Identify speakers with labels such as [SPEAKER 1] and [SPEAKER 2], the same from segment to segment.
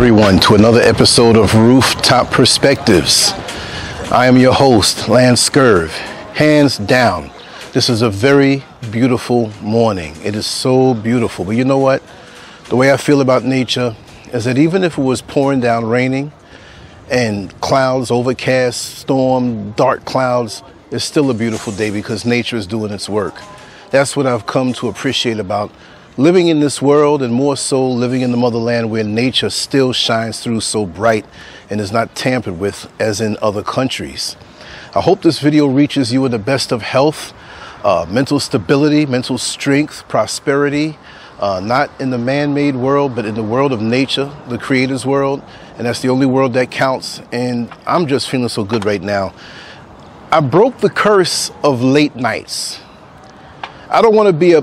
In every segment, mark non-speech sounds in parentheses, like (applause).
[SPEAKER 1] everyone, to another episode of Rooftop Perspectives. I am your host, Lance Scurv. Hands down, this is a very beautiful morning. It is so beautiful. But you know what? The way I feel about nature is that even if it was pouring down raining and clouds, overcast, storm, dark clouds, it's still a beautiful day because nature is doing its work. That's what I've come to appreciate about living in this world and more so living in the motherland where nature still shines through so bright and is not tampered with as in other countries. I hope this video reaches you in the best of health, uh, mental stability, mental strength, prosperity, uh, not in the man-made world, but in the world of nature, the creator's world. And that's the only world that counts. And I'm just feeling so good right now. I broke the curse of late nights. I don't want to be a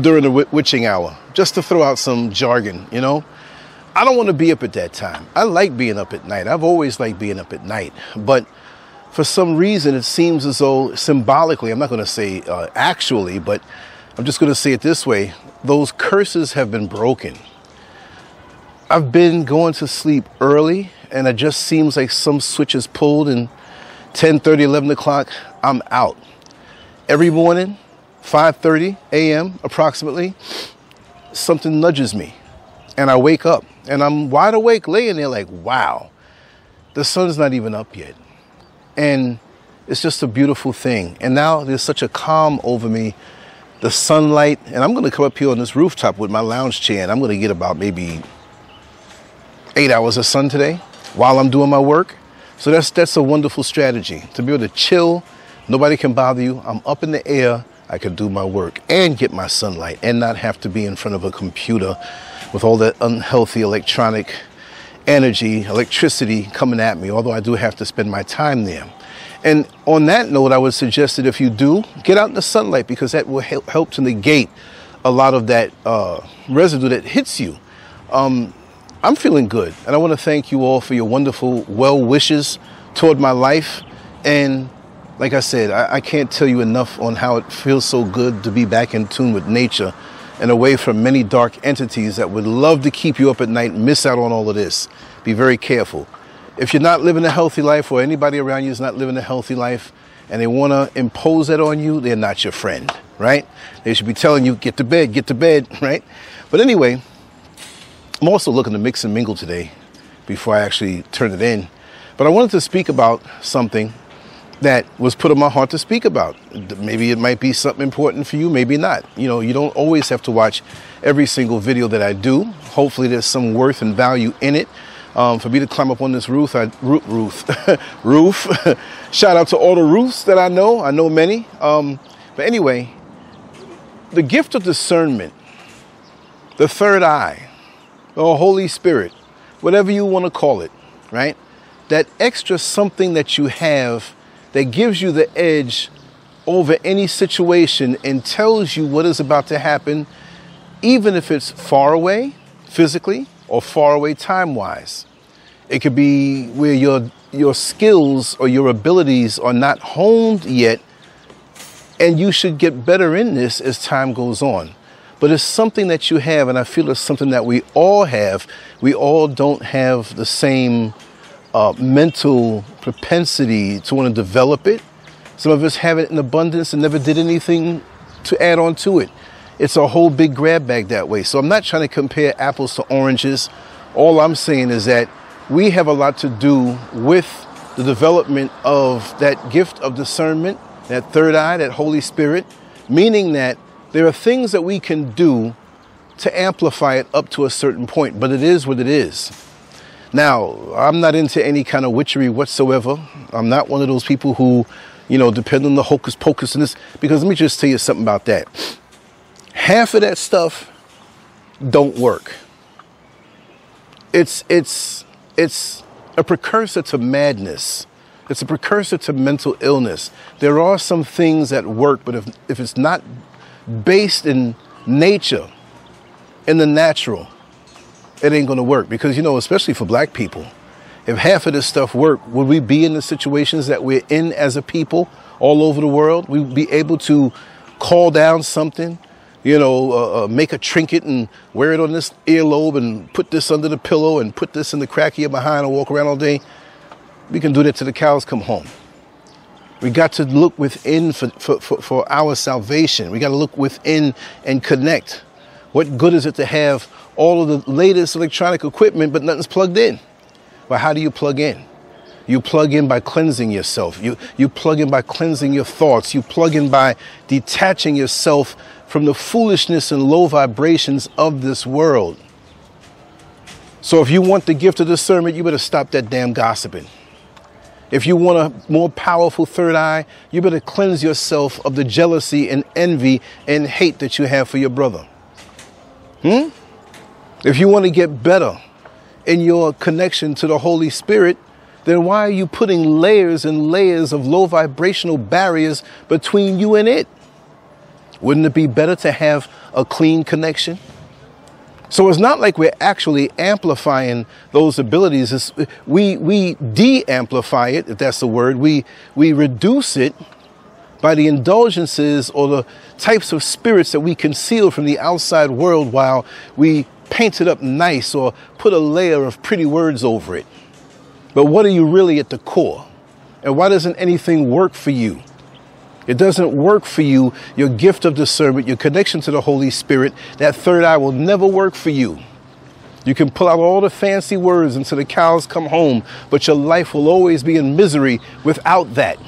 [SPEAKER 1] during the witching hour, just to throw out some jargon, you know. I don't want to be up at that time. I like being up at night. I've always liked being up at night. But for some reason, it seems as though symbolically, I'm not going to say uh, actually, but I'm just going to say it this way those curses have been broken. I've been going to sleep early, and it just seems like some switch is pulled, and 10 30, 11 o'clock, I'm out. Every morning, 5:30 a.m. approximately, something nudges me, and I wake up, and I'm wide awake, laying there like, wow, the sun's not even up yet, and it's just a beautiful thing. And now there's such a calm over me, the sunlight, and I'm going to come up here on this rooftop with my lounge chair, and I'm going to get about maybe eight hours of sun today while I'm doing my work. So that's that's a wonderful strategy to be able to chill. Nobody can bother you. I'm up in the air I could do my work and get my sunlight and not have to be in front of a computer with all that unhealthy electronic energy, electricity coming at me, although I do have to spend my time there. And on that note, I would suggest that if you do, get out in the sunlight because that will help, help to negate a lot of that uh, residue that hits you. Um, I'm feeling good, and I want to thank you all for your wonderful well wishes toward my life and like I said, I, I, can't tell you enough on how it feels so good to be back in tune with nature and away from many dark entities that would love to keep you up at night miss out on all of this. Be very careful. If you're not living a healthy life or anybody around you is not living a healthy life and they want to impose that on you, they're not your friend, right? They should be telling you, get to bed, get to bed, (laughs) right? But anyway, I'm also looking to mix and mingle today before I actually turn it in. But I wanted to speak about something that was put on my heart to speak about. Maybe it might be something important for you, maybe not. You know, you don't always have to watch every single video that I do. Hopefully, there's some worth and value in it. Um, for me to climb up on this roof, I, roof, (laughs) roof, roof. (laughs) Shout out to all the roofs that I know. I know many. Um, but anyway, the gift of discernment, the third eye, or Holy Spirit, whatever you want to call it, right? That extra something that you have that gives you the edge over any situation and tells you what is about to happen, even if it's far away physically or far away time wise. It could be where your, your skills or your abilities are not honed yet, and you should get better in this as time goes on. But it's something that you have, and I feel it's something that we all have. We all don't have the same uh, mental propensity to want to develop it. Some of us have it in abundance and never did anything to add on to it. It's a whole big grab bag that way. So I'm not trying to compare apples to oranges. All I'm saying is that we have a lot to do with the development of that gift of discernment, that third eye, that Holy Spirit, meaning that there are things that we can do to amplify it up to a certain point, but it is what it is. Now, I'm not into any kind of witchery whatsoever. I'm not one of those people who, you know, depend on the hocus pocus and this. Because let me just tell you something about that. Half of that stuff don't work. It's it's it's a precursor to madness. It's a precursor to mental illness. There are some things that work, but if, if it's not based in nature, in the natural, it ain't gonna work because you know, especially for black people, if half of this stuff worked, would we be in the situations that we're in as a people all over the world? We'd be able to call down something you know, uh, uh, make a trinket and wear it on this earlobe and put this under the pillow and put this in the crack of your behind and walk around all day. We can do that till the cows come home. We got to look within for, for, for, for our salvation. We got to look within and connect. What good is it to have all of the latest electronic equipment, but nothing's plugged in? Well, how do you plug in? You plug in by cleansing yourself. You, you plug in by cleansing your thoughts. You plug in by detaching yourself from the foolishness and low vibrations of this world. So if you want the gift of discernment, you better stop that damn gossiping. If you want a more powerful third eye, you better cleanse yourself of the jealousy and envy and hate that you have for your brother. Hmm? If you want to get better in your connection to the Holy Spirit, then why are you putting layers and layers of low vibrational barriers between you and it? Wouldn't it be better to have a clean connection? So it's not like we're actually amplifying those abilities. It's, we we de-amplify it, if that's the word. We we reduce it by the indulgences or the types of spirits that we conceal from the outside world while we paint it up nice or put a layer of pretty words over it. But what are you really at the core? And why doesn't anything work for you? It doesn't work for you. Your gift of discernment, your connection to the Holy Spirit, that third eye will never work for you. You can pull out all the fancy words until the cows come home, but your life will always be in misery without that.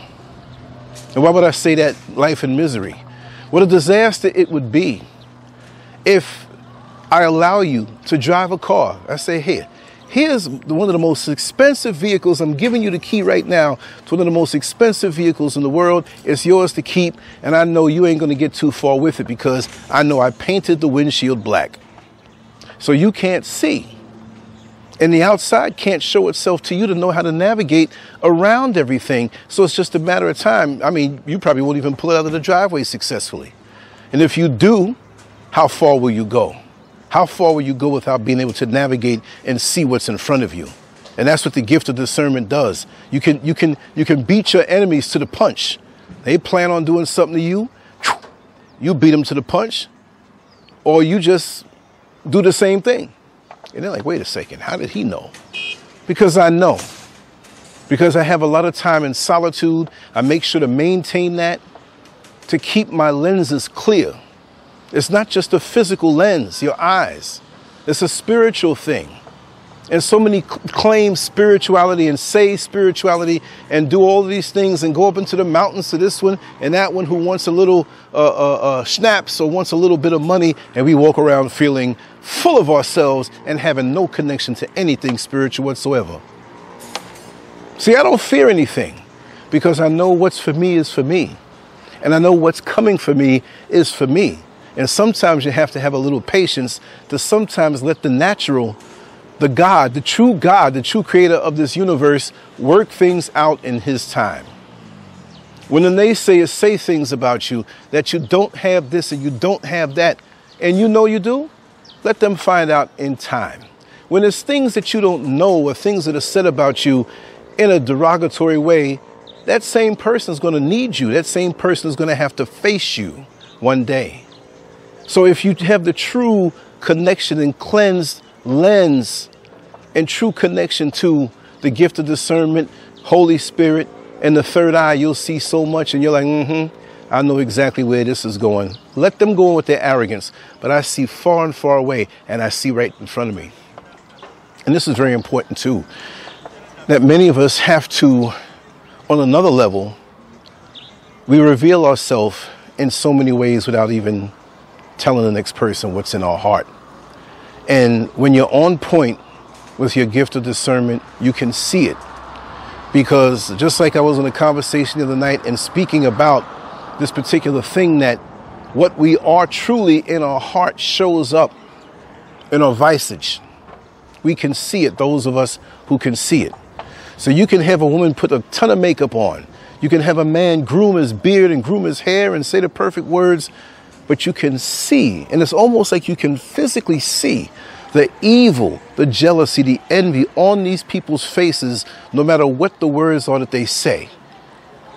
[SPEAKER 1] And why would I say that life in misery? What a disaster it would be if I allow you to drive a car. I say, here, Here's one of the most expensive vehicles. I'm giving you the key right now to one of the most expensive vehicles in the world. It's yours to keep, and I know you ain't going to get too far with it because I know I painted the windshield black. So you can't see. And the outside can't show itself to you to know how to navigate around everything. So it's just a matter of time. I mean, you probably won't even pull it out of the driveway successfully. And if you do, how far will you go? How far will you go without being able to navigate and see what's in front of you? And that's what the gift of discernment does. You can, you can, you can beat your enemies to the punch. They plan on doing something to you, you beat them to the punch, or you just do the same thing. And they're like, wait a second, how did he know? Because I know. Because I have a lot of time in solitude. I make sure to maintain that to keep my lenses clear it's not just a physical lens, your eyes. It's a spiritual thing. And so many claim spirituality and say spirituality and do all these things and go up into the mountains to this one and that one who wants a little uh, uh, uh, or wants a little bit of money. And we walk around feeling full of ourselves and having no connection to anything spiritual whatsoever. See, I don't fear anything because I know what's for me is for me. And I know what's coming for me is for me. And sometimes you have to have a little patience to sometimes let the natural, the God, the true God, the true creator of this universe, work things out in his time. When the naysayers say things about you that you don't have this and you don't have that, and you know you do, let them find out in time. When there's things that you don't know or things that are said about you in a derogatory way, that same person is going to need you. That same person is going to have to face you one day. So if you have the true connection and cleansed lens and true connection to the gift of discernment, Holy Spirit, and the third eye, you'll see so much and you're like, mm-hmm, I know exactly where this is going. Let them go with their arrogance, but I see far and far away and I see right in front of me. And this is very important too, that many of us have to, on another level, we reveal ourselves in so many ways without even telling the next person what's in our heart. And when you're on point with your gift of discernment, you can see it. Because just like I was in a conversation the other night and speaking about this particular thing, that what we are truly in our heart shows up in our visage. We can see it, those of us who can see it. So you can have a woman put a ton of makeup on. You can have a man groom his beard and groom his hair and say the perfect words, but you can see, and it's almost like you can physically see the evil, the jealousy, the envy on these people's faces, no matter what the words are that they say.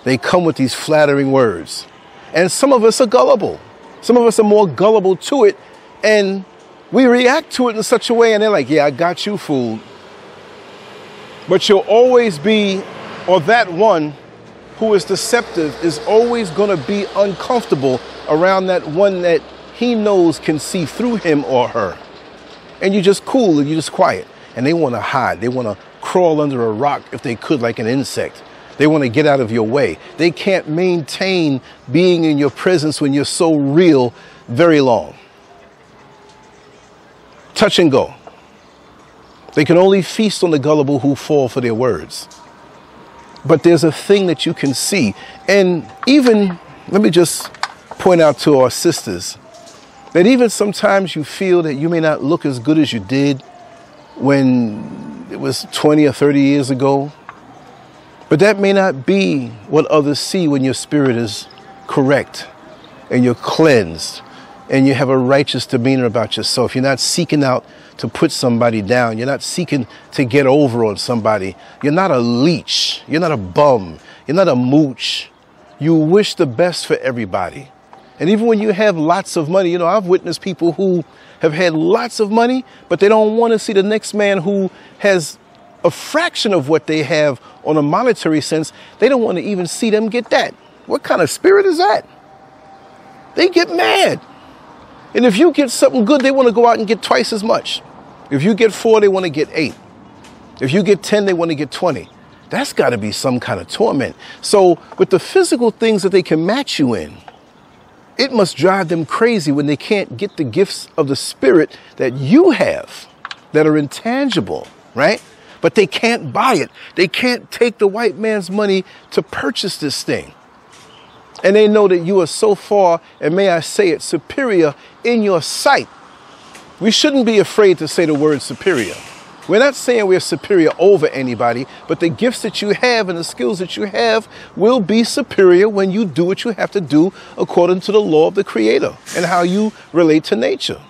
[SPEAKER 1] They come with these flattering words. And some of us are gullible. Some of us are more gullible to it and we react to it in such a way and they're like, yeah, I got you fooled. But you'll always be, or that one who is deceptive is always going to be uncomfortable around that one that he knows can see through him or her. And you're just cool and you're just quiet. And they want to hide. They want to crawl under a rock if they could, like an insect. They want to get out of your way. They can't maintain being in your presence when you're so real very long. Touch and go. They can only feast on the gullible who fall for their words. But there's a thing that you can see. And even, let me just point out to our sisters that even sometimes you feel that you may not look as good as you did when it was 20 or 30 years ago. But that may not be what others see when your spirit is correct and you're cleansed and you have a righteous demeanor about yourself. You're not seeking out to put somebody down. You're not seeking to get over on somebody. You're not a leech. You're not a bum. You're not a mooch. You wish the best for everybody. And even when you have lots of money, you know, I've witnessed people who have had lots of money, but they don't want to see the next man who has a fraction of what they have on a monetary sense. They don't want to even see them get that. What kind of spirit is that? They get mad. And if you get something good, they want to go out and get twice as much. If you get four, they want to get eight. If you get 10, they want to get 20. That's got to be some kind of torment. So, with the physical things that they can match you in, it must drive them crazy when they can't get the gifts of the Spirit that you have that are intangible, right? But they can't buy it. They can't take the white man's money to purchase this thing. And they know that you are so far, and may I say it, superior in your sight. We shouldn't be afraid to say the word superior. We're not saying we're superior over anybody, but the gifts that you have and the skills that you have will be superior when you do what you have to do according to the law of the Creator and how you relate to nature.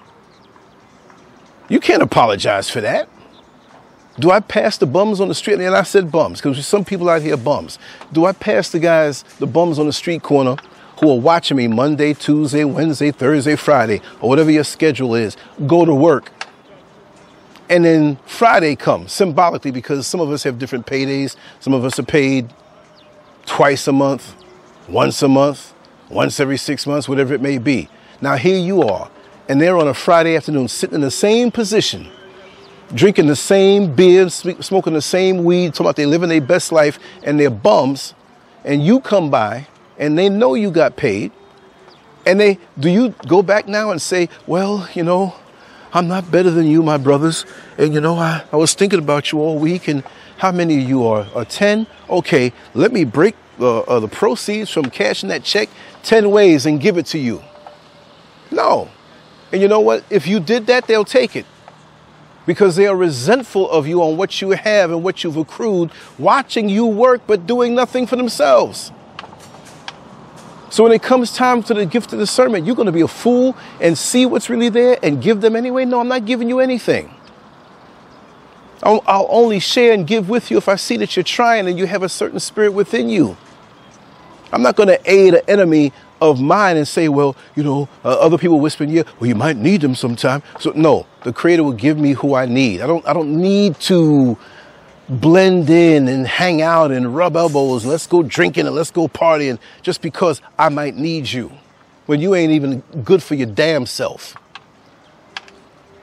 [SPEAKER 1] You can't apologize for that. Do I pass the bums on the street? And I said bums because some people out here bums. Do I pass the guys, the bums on the street corner who are watching me Monday, Tuesday, Wednesday, Thursday, Friday, or whatever your schedule is, go to work and then Friday comes symbolically because some of us have different paydays. Some of us are paid twice a month, once a month, once every six months, whatever it may be. Now, here you are, and they're on a Friday afternoon sitting in the same position, drinking the same beer, smoking the same weed, talking about they're living their best life, and they're bums. And you come by, and they know you got paid. And they, do you go back now and say, well, you know, I'm not better than you, my brothers. And you know, I, I was thinking about you all week and how many of you are, are 10? Okay, let me break uh, uh, the proceeds from cashing that check 10 ways and give it to you. No. And you know what? If you did that, they'll take it because they are resentful of you on what you have and what you've accrued, watching you work but doing nothing for themselves. So when it comes time to the gift of discernment, you're going to be a fool and see what's really there and give them anyway. No, I'm not giving you anything. I'll, I'll, only share and give with you if I see that you're trying and you have a certain spirit within you. I'm not going to aid an enemy of mine and say, well, you know, uh, other people whispering, yeah, well, you might need them sometime. So no, the Creator will give me who I need. I don't. I don't need to blend in and hang out and rub elbows and let's go drinking and let's go partying just because I might need you when you ain't even good for your damn self.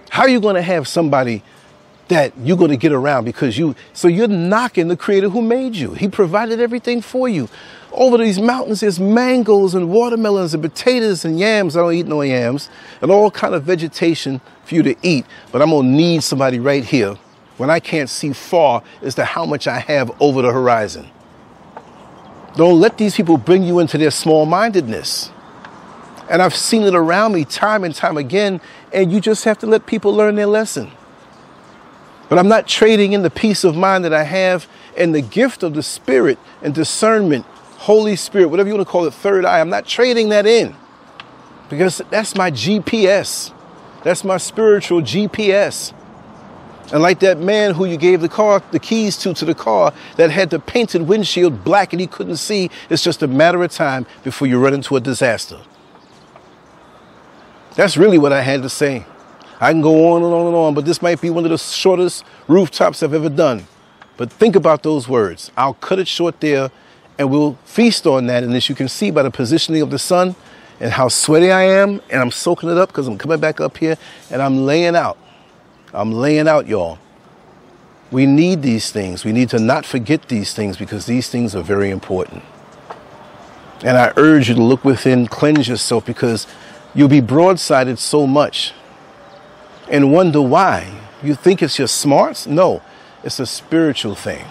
[SPEAKER 1] How are you going to have somebody that you're going to get around because you, so you're knocking the creator who made you. He provided everything for you. Over these mountains, there's mangoes and watermelons and potatoes and yams. I don't eat no yams and all kind of vegetation for you to eat, but I'm going to need somebody right here when I can't see far as to how much I have over the horizon. Don't let these people bring you into their small mindedness. And I've seen it around me time and time again, and you just have to let people learn their lesson. But I'm not trading in the peace of mind that I have and the gift of the Spirit and discernment, Holy Spirit, whatever you want to call it, third eye. I'm not trading that in because that's my GPS. That's my spiritual GPS. And like that man who you gave the car, the keys to, to the car that had the painted windshield black and he couldn't see, it's just a matter of time before you run into a disaster. That's really what I had to say. I can go on and on and on, but this might be one of the shortest rooftops I've ever done. But think about those words. I'll cut it short there and we'll feast on that. And as you can see by the positioning of the sun and how sweaty I am, and I'm soaking it up because I'm coming back up here and I'm laying out. I'm laying out, y'all. We need these things. We need to not forget these things because these things are very important. And I urge you to look within, cleanse yourself because you'll be broadsided so much and wonder why. You think it's your smarts? No, it's a spiritual thing.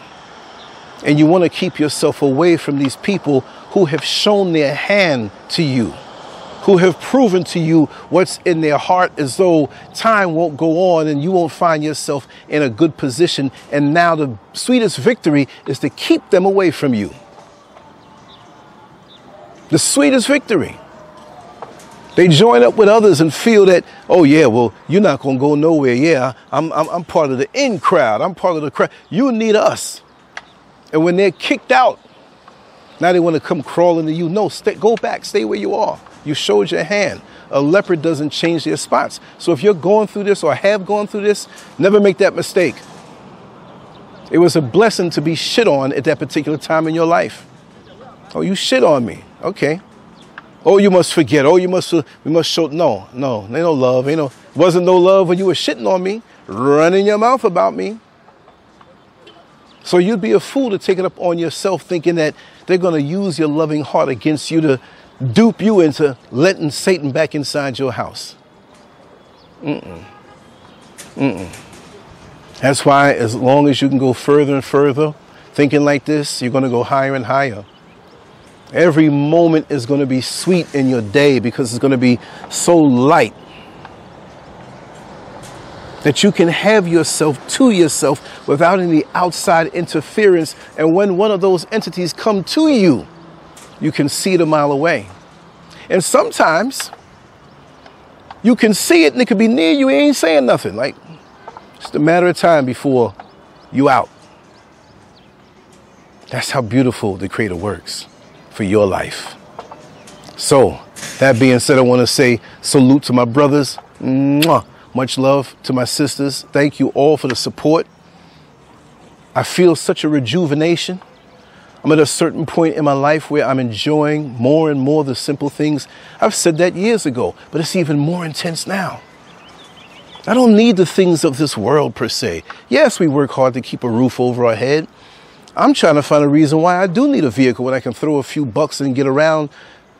[SPEAKER 1] And you want to keep yourself away from these people who have shown their hand to you, who have proven to you what's in their heart as though time won't go on and you won't find yourself in a good position. And now the sweetest victory is to keep them away from you. The sweetest victory. They join up with others and feel that, oh yeah, well, you're not gonna go nowhere. Yeah, I'm, I'm, I'm part of the in crowd. I'm part of the crowd. You need us. And when they're kicked out, now they want to come crawling to you. No, stay, go back, stay where you are. You showed your hand. A leopard doesn't change their spots. So if you're going through this or have gone through this, never make that mistake. It was a blessing to be shit on at that particular time in your life. Oh, you shit on me. Okay. Oh, you must forget. Oh, you must, we must show. No, no, ain't no love. Ain't no, wasn't no love when you were shitting on me, running your mouth about me. So you'd be a fool to take it up on yourself thinking that they're going to use your loving heart against you to dupe you into letting Satan back inside your house. Mm-mm. Mm-mm. That's why as long as you can go further and further thinking like this, you're going to go higher and higher. Every moment is going to be sweet in your day because it's going to be so light that you can have yourself to yourself without any outside interference. And when one of those entities come to you, you can see it a mile away. And sometimes you can see it and it could be near you, he ain't saying nothing. Like it's a matter of time before you out. That's how beautiful the Creator works for your life. So, that being said, I want to say salute to my brothers. Mwah. Much love to my sisters. Thank you all for the support. I feel such a rejuvenation. I'm at a certain point in my life where I'm enjoying more and more the simple things. I've said that years ago, but it's even more intense now. I don't need the things of this world per se. Yes, we work hard to keep a roof over our head. I'm trying to find a reason why I do need a vehicle when I can throw a few bucks and get around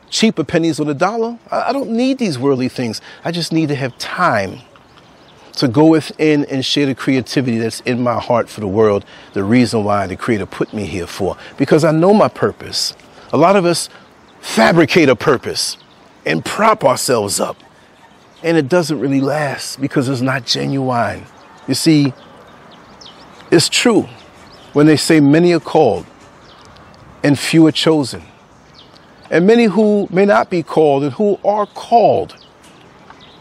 [SPEAKER 1] cheaper pennies on the dollar. I don't need these worldly things. I just need to have time to go within and share the creativity that's in my heart for the world, the reason why the Creator put me here for. Because I know my purpose. A lot of us fabricate a purpose and prop ourselves up, and it doesn't really last because it's not genuine. You see, it's true when they say many are called and few are chosen. And many who may not be called and who are called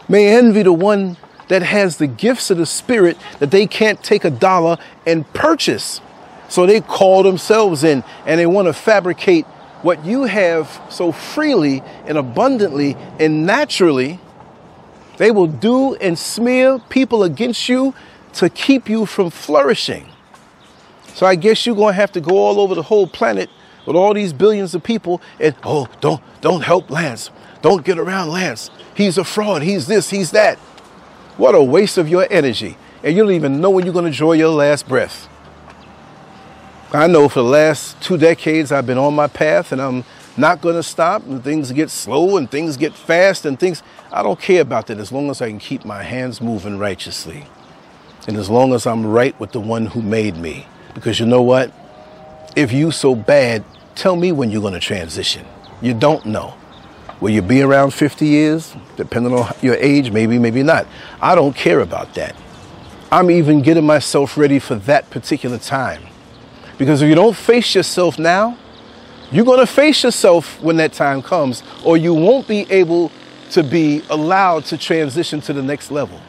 [SPEAKER 1] may envy the one that has the gifts of the Spirit that they can't take a dollar and purchase. So they call themselves in and they want to fabricate what you have so freely and abundantly and naturally. They will do and smear people against you to keep you from flourishing. So I guess you're going to have to go all over the whole planet with all these billions of people and oh, don't don't help Lance. Don't get around Lance. He's a fraud. He's this, he's that. What a waste of your energy. And you don't even know when you're going to draw your last breath. I know for the last two decades I've been on my path and I'm not going to stop and things get slow and things get fast and things. I don't care about that as long as I can keep my hands moving righteously. And as long as I'm right with the one who made me. Because you know what? If you so bad, tell me when you're going to transition. You don't know. Will you be around 50 years? Depending on your age, maybe, maybe not. I don't care about that. I'm even getting myself ready for that particular time. Because if you don't face yourself now, you're going to face yourself when that time comes, or you won't be able to be allowed to transition to the next level.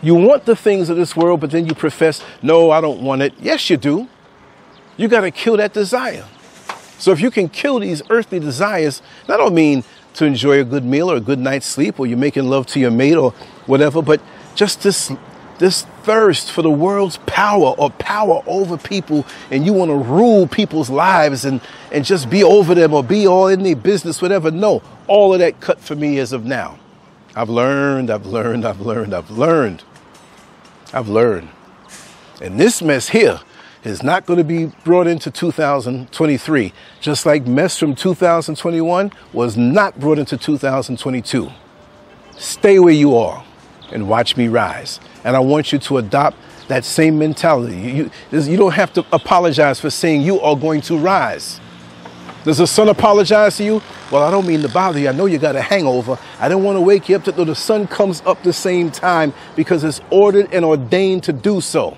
[SPEAKER 1] You want the things of this world, but then you profess, no, I don't want it. Yes, you do. You got to kill that desire. So if you can kill these earthly desires, I don't mean to enjoy a good meal or a good night's sleep, or you're making love to your mate or whatever, but just this this thirst for the world's power or power over people and you want to rule people's lives and, and just be over them or be all in their business, whatever. No, all of that cut for me as of now. I've learned, I've learned, I've learned, I've learned. I've learned. And this mess here is not going to be brought into 2023, just like mess from 2021 was not brought into 2022. Stay where you are and watch me rise. And I want you to adopt that same mentality. You, you, you don't have to apologize for saying you are going to rise. Does the sun apologize to you? Well, I don't mean to bother you. I know you got a hangover. I don't want to wake you up till the sun comes up the same time because it's ordered and ordained to do so.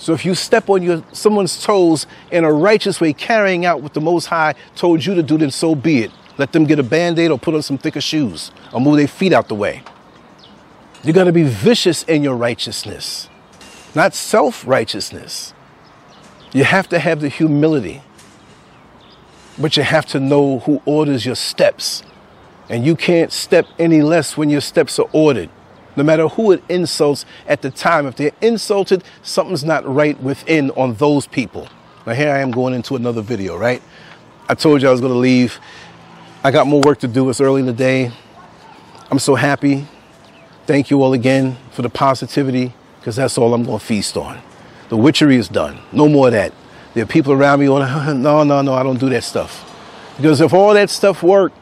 [SPEAKER 1] So if you step on your someone's toes in a righteous way, carrying out what the Most High told you to do, then so be it. Let them get a band-aid or put on some thicker shoes or move their feet out the way. You got to be vicious in your righteousness, not self-righteousness. You have to have the humility but you have to know who orders your steps. And you can't step any less when your steps are ordered. No matter who it insults at the time, if they're insulted, something's not right within on those people. Now, here I am going into another video, right? I told you I was going to leave. I got more work to do. It's early in the day. I'm so happy. Thank you all again for the positivity, because that's all I'm going to feast on. The witchery is done. No more of that. There are people around me going, (laughs) no, no, no, I don't do that stuff. Because if all that stuff worked,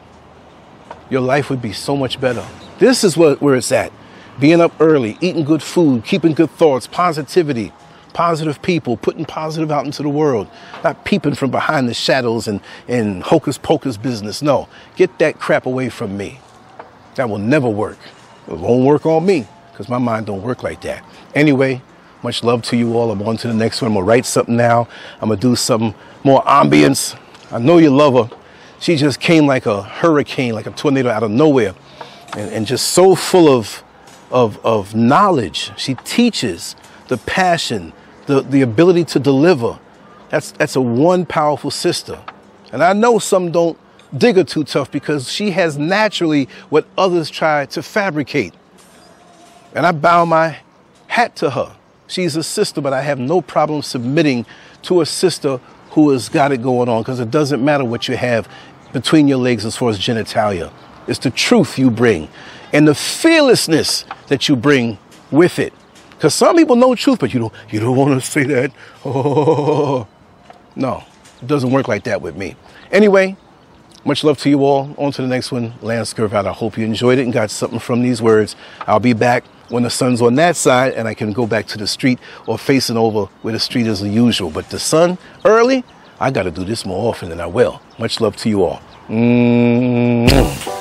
[SPEAKER 1] your life would be so much better. This is what, where it's at. Being up early, eating good food, keeping good thoughts, positivity, positive people, putting positive out into the world, not peeping from behind the shadows and, and hocus pocus business. No, get that crap away from me. That will never work. It won't work on me because my mind don't work like that. Anyway, much love to you all. I'm on to the next one. I'm to write something now. I'm to do some more ambience. I know you love her. She just came like a hurricane, like a tornado out of nowhere, and, and just so full of, of, of knowledge. She teaches the passion, the, the ability to deliver. That's, that's a one powerful sister. And I know some don't dig her too tough because she has naturally what others try to fabricate. And I bow my hat to her. She's a sister, but I have no problem submitting to a sister who has got it going on because it doesn't matter what you have between your legs as far as genitalia. It's the truth you bring and the fearlessness that you bring with it. Because some people know truth, but you don't, you don't want to (laughs) say that. Oh, no, it doesn't work like that with me. Anyway, much love to you all. On to the next one. Lance Scurv. I hope you enjoyed it and got something from these words. I'll be back when the sun's on that side and I can go back to the street or facing over where the street is usual. But the sun early, I got to do this more often than I will. Much love to you all. Mm-hmm.